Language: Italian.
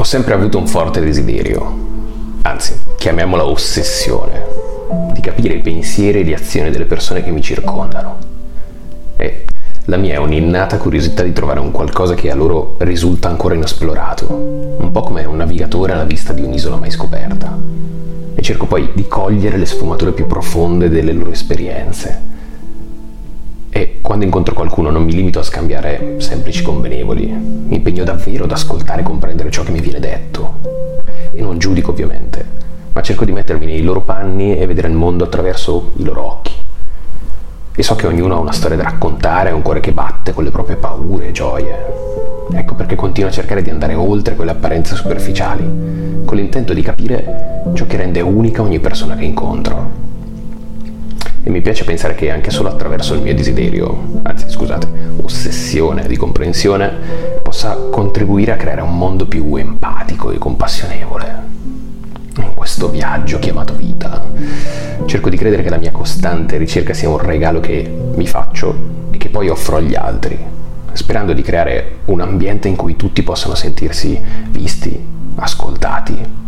Ho sempre avuto un forte desiderio, anzi, chiamiamola ossessione, di capire i pensieri e le azioni delle persone che mi circondano. E la mia è un'innata curiosità di trovare un qualcosa che a loro risulta ancora inesplorato, un po' come un navigatore alla vista di un'isola mai scoperta. E cerco poi di cogliere le sfumature più profonde delle loro esperienze e quando incontro qualcuno non mi limito a scambiare semplici convenevoli, mi impegno davvero ad ascoltare e comprendere ciò che mi viene detto. E non giudico ovviamente, ma cerco di mettermi nei loro panni e vedere il mondo attraverso i loro occhi. E so che ognuno ha una storia da raccontare, un cuore che batte con le proprie paure e gioie. Ecco perché continuo a cercare di andare oltre quelle apparenze superficiali, con l'intento di capire ciò che rende unica ogni persona che incontro e mi piace pensare che anche solo attraverso il mio desiderio, anzi scusate, ossessione di comprensione, possa contribuire a creare un mondo più empatico e compassionevole. In questo viaggio chiamato vita, cerco di credere che la mia costante ricerca sia un regalo che mi faccio e che poi offro agli altri, sperando di creare un ambiente in cui tutti possano sentirsi visti, ascoltati